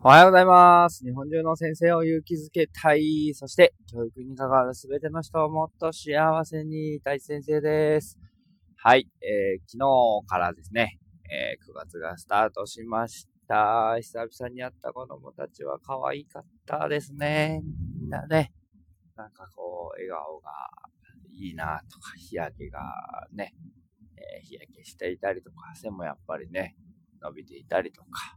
おはようございます。日本中の先生を勇気づけたい。そして、教育に関わるすべての人をもっと幸せにたい先生です。はい、えー、昨日からですね、えー、9月がスタートしました。久々に会った子供たちは可愛かったですね。みんなね、なんかこう、笑顔がいいなとか、日焼けがね、えー日焼けしていたりとか、背もやっぱりね、伸びていたりとか、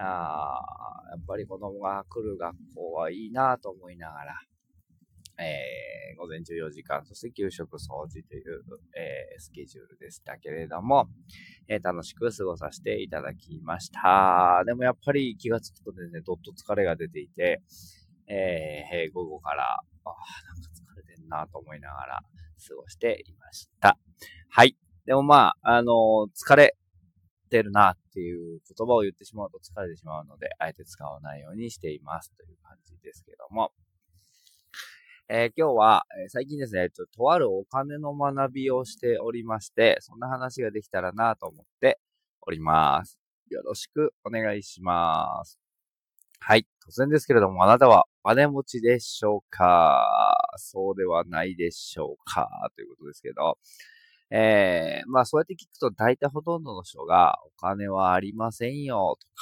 あやっぱり子供が来る学校はいいなと思いながら、えー午前中4時間、そして給食掃除という、えースケジュールでしたけれども、えー楽しく過ごさせていただきました。でもやっぱり気がつくとですね、どっと疲れが出ていて、えー午後から、あーなんか疲れてんなと思いながら過ごしていました。はい。でもまあ、あの疲れてるなっていう言葉を言ってしまうと疲れてしまうので、あえて使わないようにしていますという感じですけども。えー今日は、えー最近ですね、ちょっととあるお金の学びをしておりまして、そんな話ができたらなと思っております。よろしくお願いします。はい。突然ですけれども、あなたはお金持ちでしょうか？そうではないでしょうか？ということですけど、えー、まあそうやって聞くと大体ほとんどの人がお金はありませんよとか、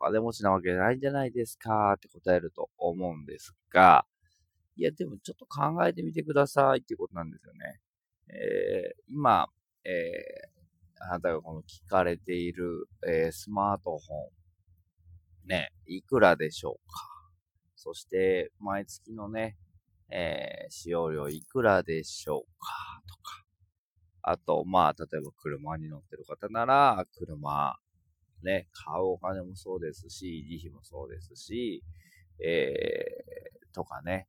お金持ちなわけないんじゃないですかって答えると思うんですが、いやでもちょっと考えてみてくださいっていうことなんですよね。えー、今、えー、あなたがこの聞かれている、えースマートフォン、ね、いくらでしょうかそして、毎月のね、えー使用料いくらでしょうかとか、あと、まあ、例えば車に乗ってる方なら、車、ね、買うお金もそうですし、維持費もそうですし、えー、とかね、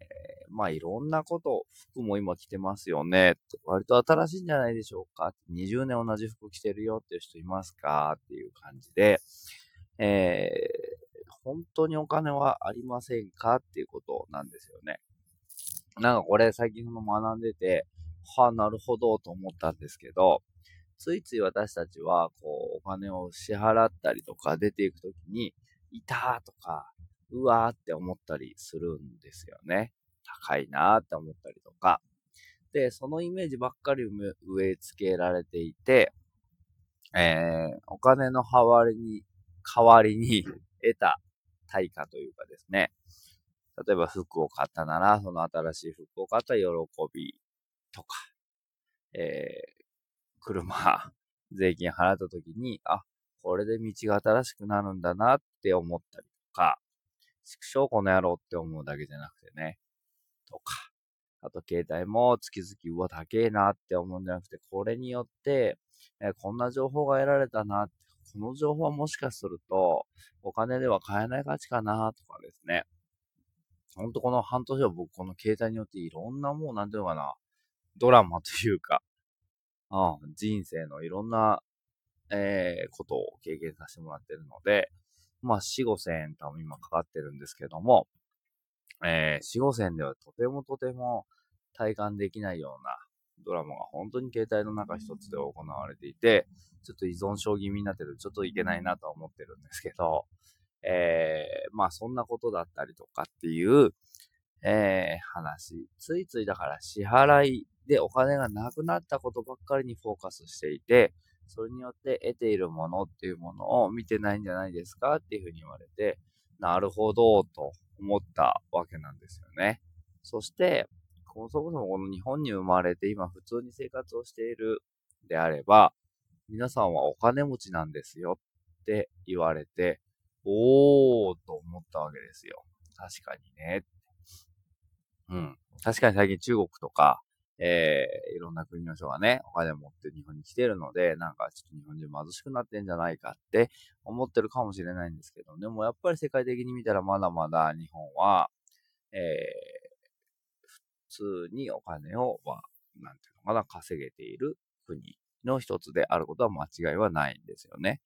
えまあ、いろんなこと、服も今着てますよね。割と新しいんじゃないでしょうか。20年同じ服着てるよっていう人いますか？っていう感じで、えー、本当にお金はありませんか？っていうことなんですよね。なんかこれ最近その学んでて、はあ、なるほどと思ったんですけど、ついつい私たちは、こう、お金を支払ったりとか出ていくときに、いたーとか、うわーって思ったりするんですよね。高いなーって思ったりとか。で、そのイメージばっかり植え植え付けられていて、えー、お金の代わりに、代わりに得た対価というかですね、例えば服を買ったなら、その新しい服を買った喜びとか、えー、車、税金払った時に、あ、これで道が新しくなるんだなって思ったりとか、畜生この野郎って思うだけじゃなくてね、とか、あと携帯も月々うわ高えなって思うんじゃなくて、これによって、えーこんな情報が得られたなって、この情報はもしかすると、お金では買えない価値かなとかですね。ほんとこの半年は僕この携帯によっていろんなもうなんていうのかな、ドラマというか、うん、人生のいろんな、えーことを経験させてもらってるので、まあ、4、5千円多分今かかってるんですけども、えー、4、5千ではとてもとても体感できないようなドラマが本当に携帯の中一つで行われていて、ちょっと依存症気味になってるちょっといけないなと思ってるんですけど、えー、まあそんなことだったりとかっていう、えー、話。ついついだから支払いでお金がなくなったことばっかりにフォーカスしていて、それによって得ているものっていうものを見てないんじゃないですかっていうふうに言われて、なるほど、と思ったわけなんですよね。そして、そもそもこの日本に生まれて今普通に生活をしているであれば、皆さんはお金持ちなんですよって言われて、おーと思ったわけですよ。確かにね。うん。確かに最近中国とか、えー、いろんな国の人がね、お金持って日本に来てるので、なんかちょっと日本人貧しくなってんじゃないかって思ってるかもしれないんですけど、でもやっぱり世界的に見たらまだまだ日本は、えー、普通にお金を、まあ、なんていうのかな、稼げている国の一つであることは間違いはないんですよね。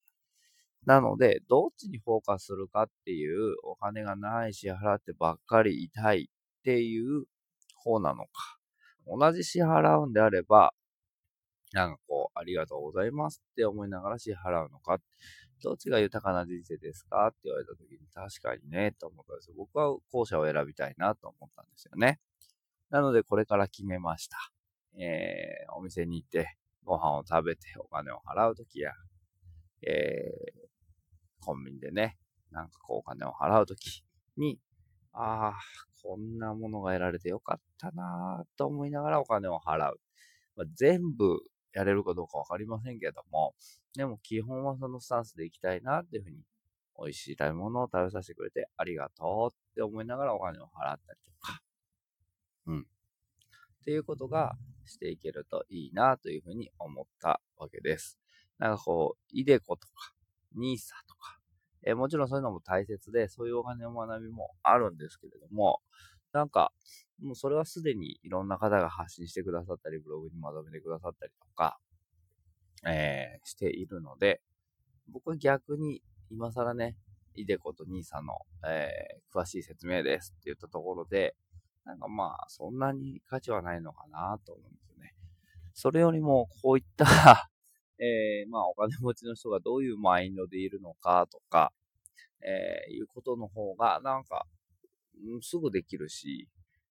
なので、どっちにフォーカスするかっていう、お金がない支払ってばっかり痛いっていう方なのか。同じ支払うんであれば、なんかこう、ありがとうございますって思いながら支払うのか。どっちが豊かな人生ですかって言われた時に確かにね、と思ったんですよ。僕は後者を選びたいなと思ったんですよね。なのでこれから決めました。えー、お店に行ってご飯を食べてお金を払う時や、えー、コンビニでね、なんかこうお金を払う時に、ああ、こんなものが得られてよかったなと思いながらお金を払う。まあ、全部やれるかどうかわかりませんけども、でも基本はそのスタンスで行きたいなっていうふうに、美味しい食べ物を食べさせてくれてありがとうって思いながらお金を払ったりとか、うん。っていうことがしていけるといいなというふうに思ったわけです。なんかこう、イデコとか、ニーサとか、えもちろんそういうのも大切で、そういうお金の学びもあるんですけれども、なんか、もうそれはすでにいろんな方が発信してくださったり、ブログにまとめてくださったりとか、えー、しているので、僕は逆に今更ね、イデコとニーサの、えー、詳しい説明ですって言ったところで、なんかまあ、そんなに価値はないのかなと思うんですよね。それよりも、こういったえー、まあ、お金持ちの人がどういうマインドでいるのかとか、えー、いうことの方が、なんか、すぐできるし、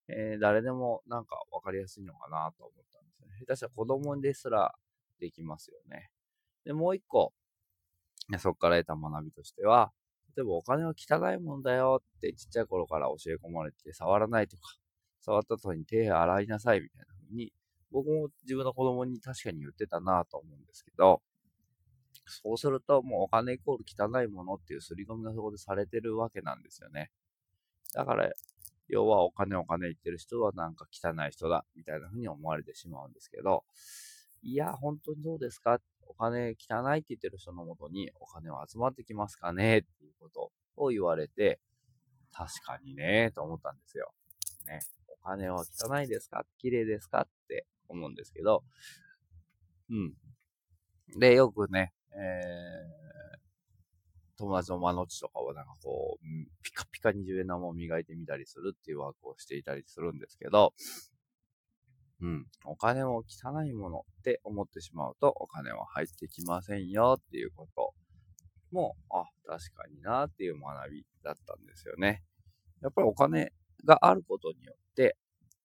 えー、誰でもなんか分かりやすいのかなと思ったんですね。下手したら子供ですらできますよね。で、もう一個、そこから得た学びとしては、例えばお金は汚いもんだよってちっちゃい頃から教え込まれて触らないとか、触った後に手洗いなさいみたいな風に、僕も自分の子供に確かに言ってたなと思うんですけど、そうするともうお金イコール汚いものっていう刷り込みがそこでされてるわけなんですよね。だから、要はお金お金言ってる人はなんか汚い人だ、みたいな風に思われてしまうんですけど、いや、本当にどうですか？お金汚いって言ってる人のもとにお金は集まってきますかね？っていうことを言われて、確かにね、と思ったんですよ。ね。お金は汚いですか？綺麗ですか？って思うんですけど、うん。で、よくね、えー、友達の間のちとかはなんかこう、ピカピカに10円玉を磨いてみたりするっていうワークをしていたりするんですけど、うん。お金を汚いものって思ってしまうと、お金は入ってきませんよっていうことも、あ、確かになっていう学びだったんですよね。やっぱりお金があることによって、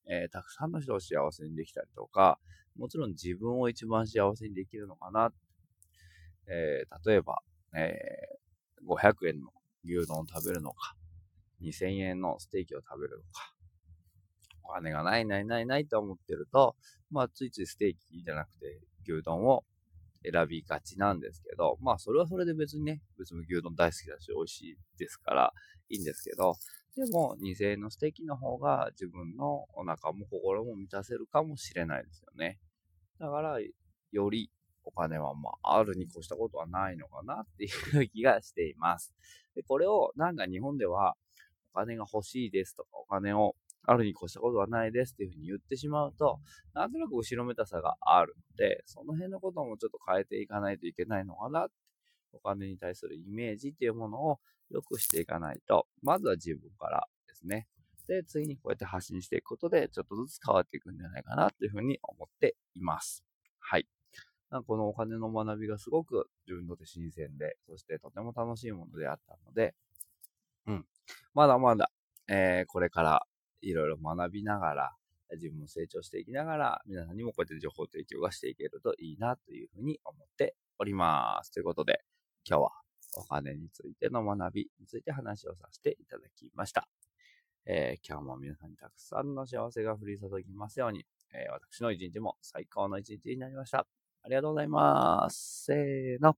えー、たくさんの人を幸せにできたりとか、もちろん自分を一番幸せにできるのかな。えー、例えば、えー、500円の牛丼を食べるのか、2000円のステーキを食べるのか、お金がないないないないと思ってると、まあ、ついついステーキじゃなくて牛丼を選びがちなんですけど、まあ、それはそれで別にね、別に牛丼大好きだし、美味しいですから、いいんですけど、でも、2000円のステーキの方が自分のお腹も心も満たせるかもしれないですよね。だから、よりお金はまあ、あるに越したことはないのかなっていう気がしています。で、これをなんか日本ではお金が欲しいですとか、お金をあるに越したことはないですっていうふうに言ってしまうと、なんとなく後ろめたさがあるので、その辺のこともちょっと変えていかないといけないのかな。お金に対するイメージっていうものを良くしていかないと、まずは自分からですね。で、次にこうやって発信していくことで、ちょっとずつ変わっていくんじゃないかなというふうに思っています。はい。このお金の学びがすごく自分にとって新鮮で、そしてとても楽しいものであったので、うん。まだまだ、えー、これからいろいろ学びながら、自分も成長していきながら、皆さんにもこうやって情報提供がしていけるといいなというふうに思っております。ということで、今日はお金についての学びについて話をさせていただきました。えー、今日も皆さんにたくさんの幸せが降り注ぎますように、えー、私の一日も最高の一日になりました。ありがとうございます。せーの。